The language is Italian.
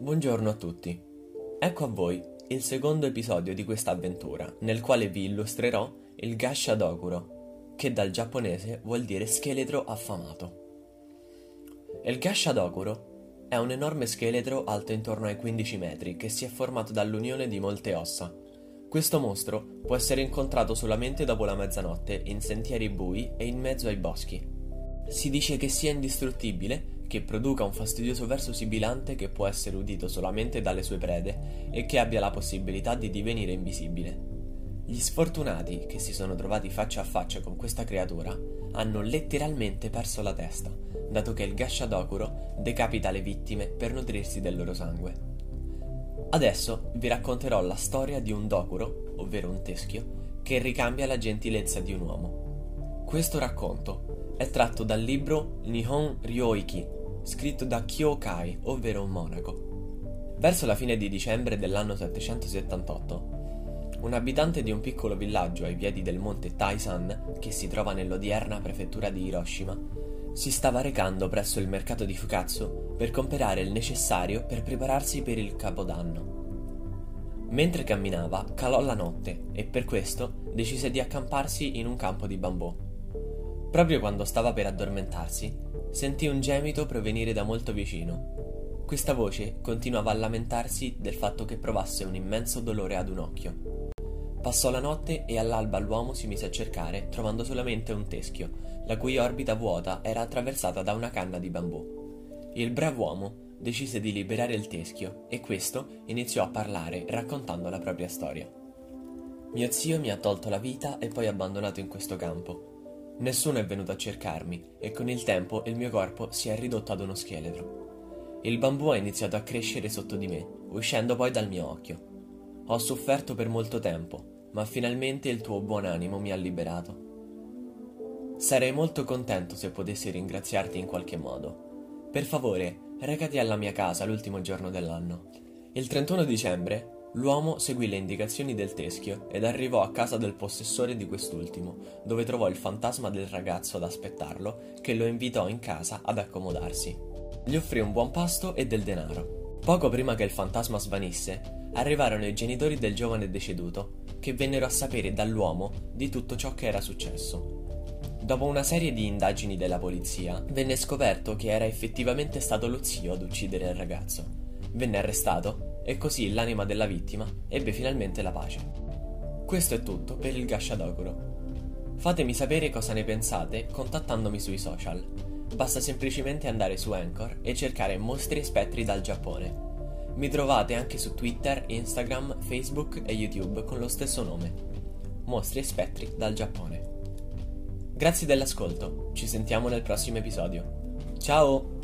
Buongiorno a tutti. Ecco a voi il secondo episodio di questa avventura, nel quale vi illustrerò il Gasha Dokuro, che dal giapponese vuol dire scheletro affamato. Il Gasha Dokuro è un enorme scheletro alto intorno ai 15 metri che si è formato dall'unione di molte ossa. Questo mostro può essere incontrato solamente dopo la mezzanotte in sentieri bui e in mezzo ai boschi. Si dice che sia indistruttibile, che produca un fastidioso verso sibilante che può essere udito solamente dalle sue prede e che abbia la possibilità di divenire invisibile. Gli sfortunati che si sono trovati faccia a faccia con questa creatura hanno letteralmente perso la testa, dato che il Gashadokuro decapita le vittime per nutrirsi del loro sangue. Adesso vi racconterò la storia di un Dokuro, ovvero un teschio, che ricambia la gentilezza di un uomo. Questo racconto è tratto dal libro Nihon Ryoiki, scritto da Kyokai, ovvero un monaco. Verso la fine di dicembre dell'anno 778, un abitante di un piccolo villaggio ai piedi del monte Taisan, che si trova nell'odierna prefettura di Hiroshima, si stava recando presso il mercato di Fukatsu per comprare il necessario per prepararsi per il capodanno. Mentre camminava, calò la notte e per questo decise di accamparsi in un campo di bambù. Proprio quando stava per addormentarsi, sentì un gemito provenire da molto vicino. Questa voce continuava a lamentarsi del fatto che provasse un immenso dolore ad un occhio. Passò la notte e all'alba l'uomo si mise a cercare, trovando solamente un teschio, la cui orbita vuota era attraversata da una canna di bambù. Il brav'uomo decise di liberare il teschio e questo iniziò a parlare raccontando la propria storia. Mio zio mi ha tolto la vita e poi abbandonato in questo campo. Nessuno è venuto a cercarmi e con il tempo il mio corpo si è ridotto ad uno scheletro. Il bambù ha iniziato a crescere sotto di me, uscendo poi dal mio occhio. Ho sofferto per molto tempo, ma finalmente il tuo buon animo mi ha liberato. Sarei molto contento se potessi ringraziarti in qualche modo. Per favore, recati alla mia casa l'ultimo giorno dell'anno. Il 31 dicembre L'uomo seguì le indicazioni del teschio ed arrivò a casa del possessore di quest'ultimo, dove trovò il fantasma del ragazzo ad aspettarlo, che lo invitò in casa ad accomodarsi. Gli offrì un buon pasto e del denaro. Poco prima che il fantasma svanisse, arrivarono i genitori del giovane deceduto, che vennero a sapere dall'uomo di tutto ciò che era successo. Dopo una serie di indagini della polizia, venne scoperto che era effettivamente stato lo zio ad uccidere il ragazzo. Venne arrestato e così l'anima della vittima ebbe finalmente la pace. Questo è tutto per il Gashadokuro. Fatemi sapere cosa ne pensate contattandomi sui social. Basta semplicemente andare su Anchor e cercare Mostri e Spettri dal Giappone. Mi trovate anche su Twitter, Instagram, Facebook e YouTube con lo stesso nome. Mostri e Spettri dal Giappone. Grazie dell'ascolto, ci sentiamo nel prossimo episodio. Ciao!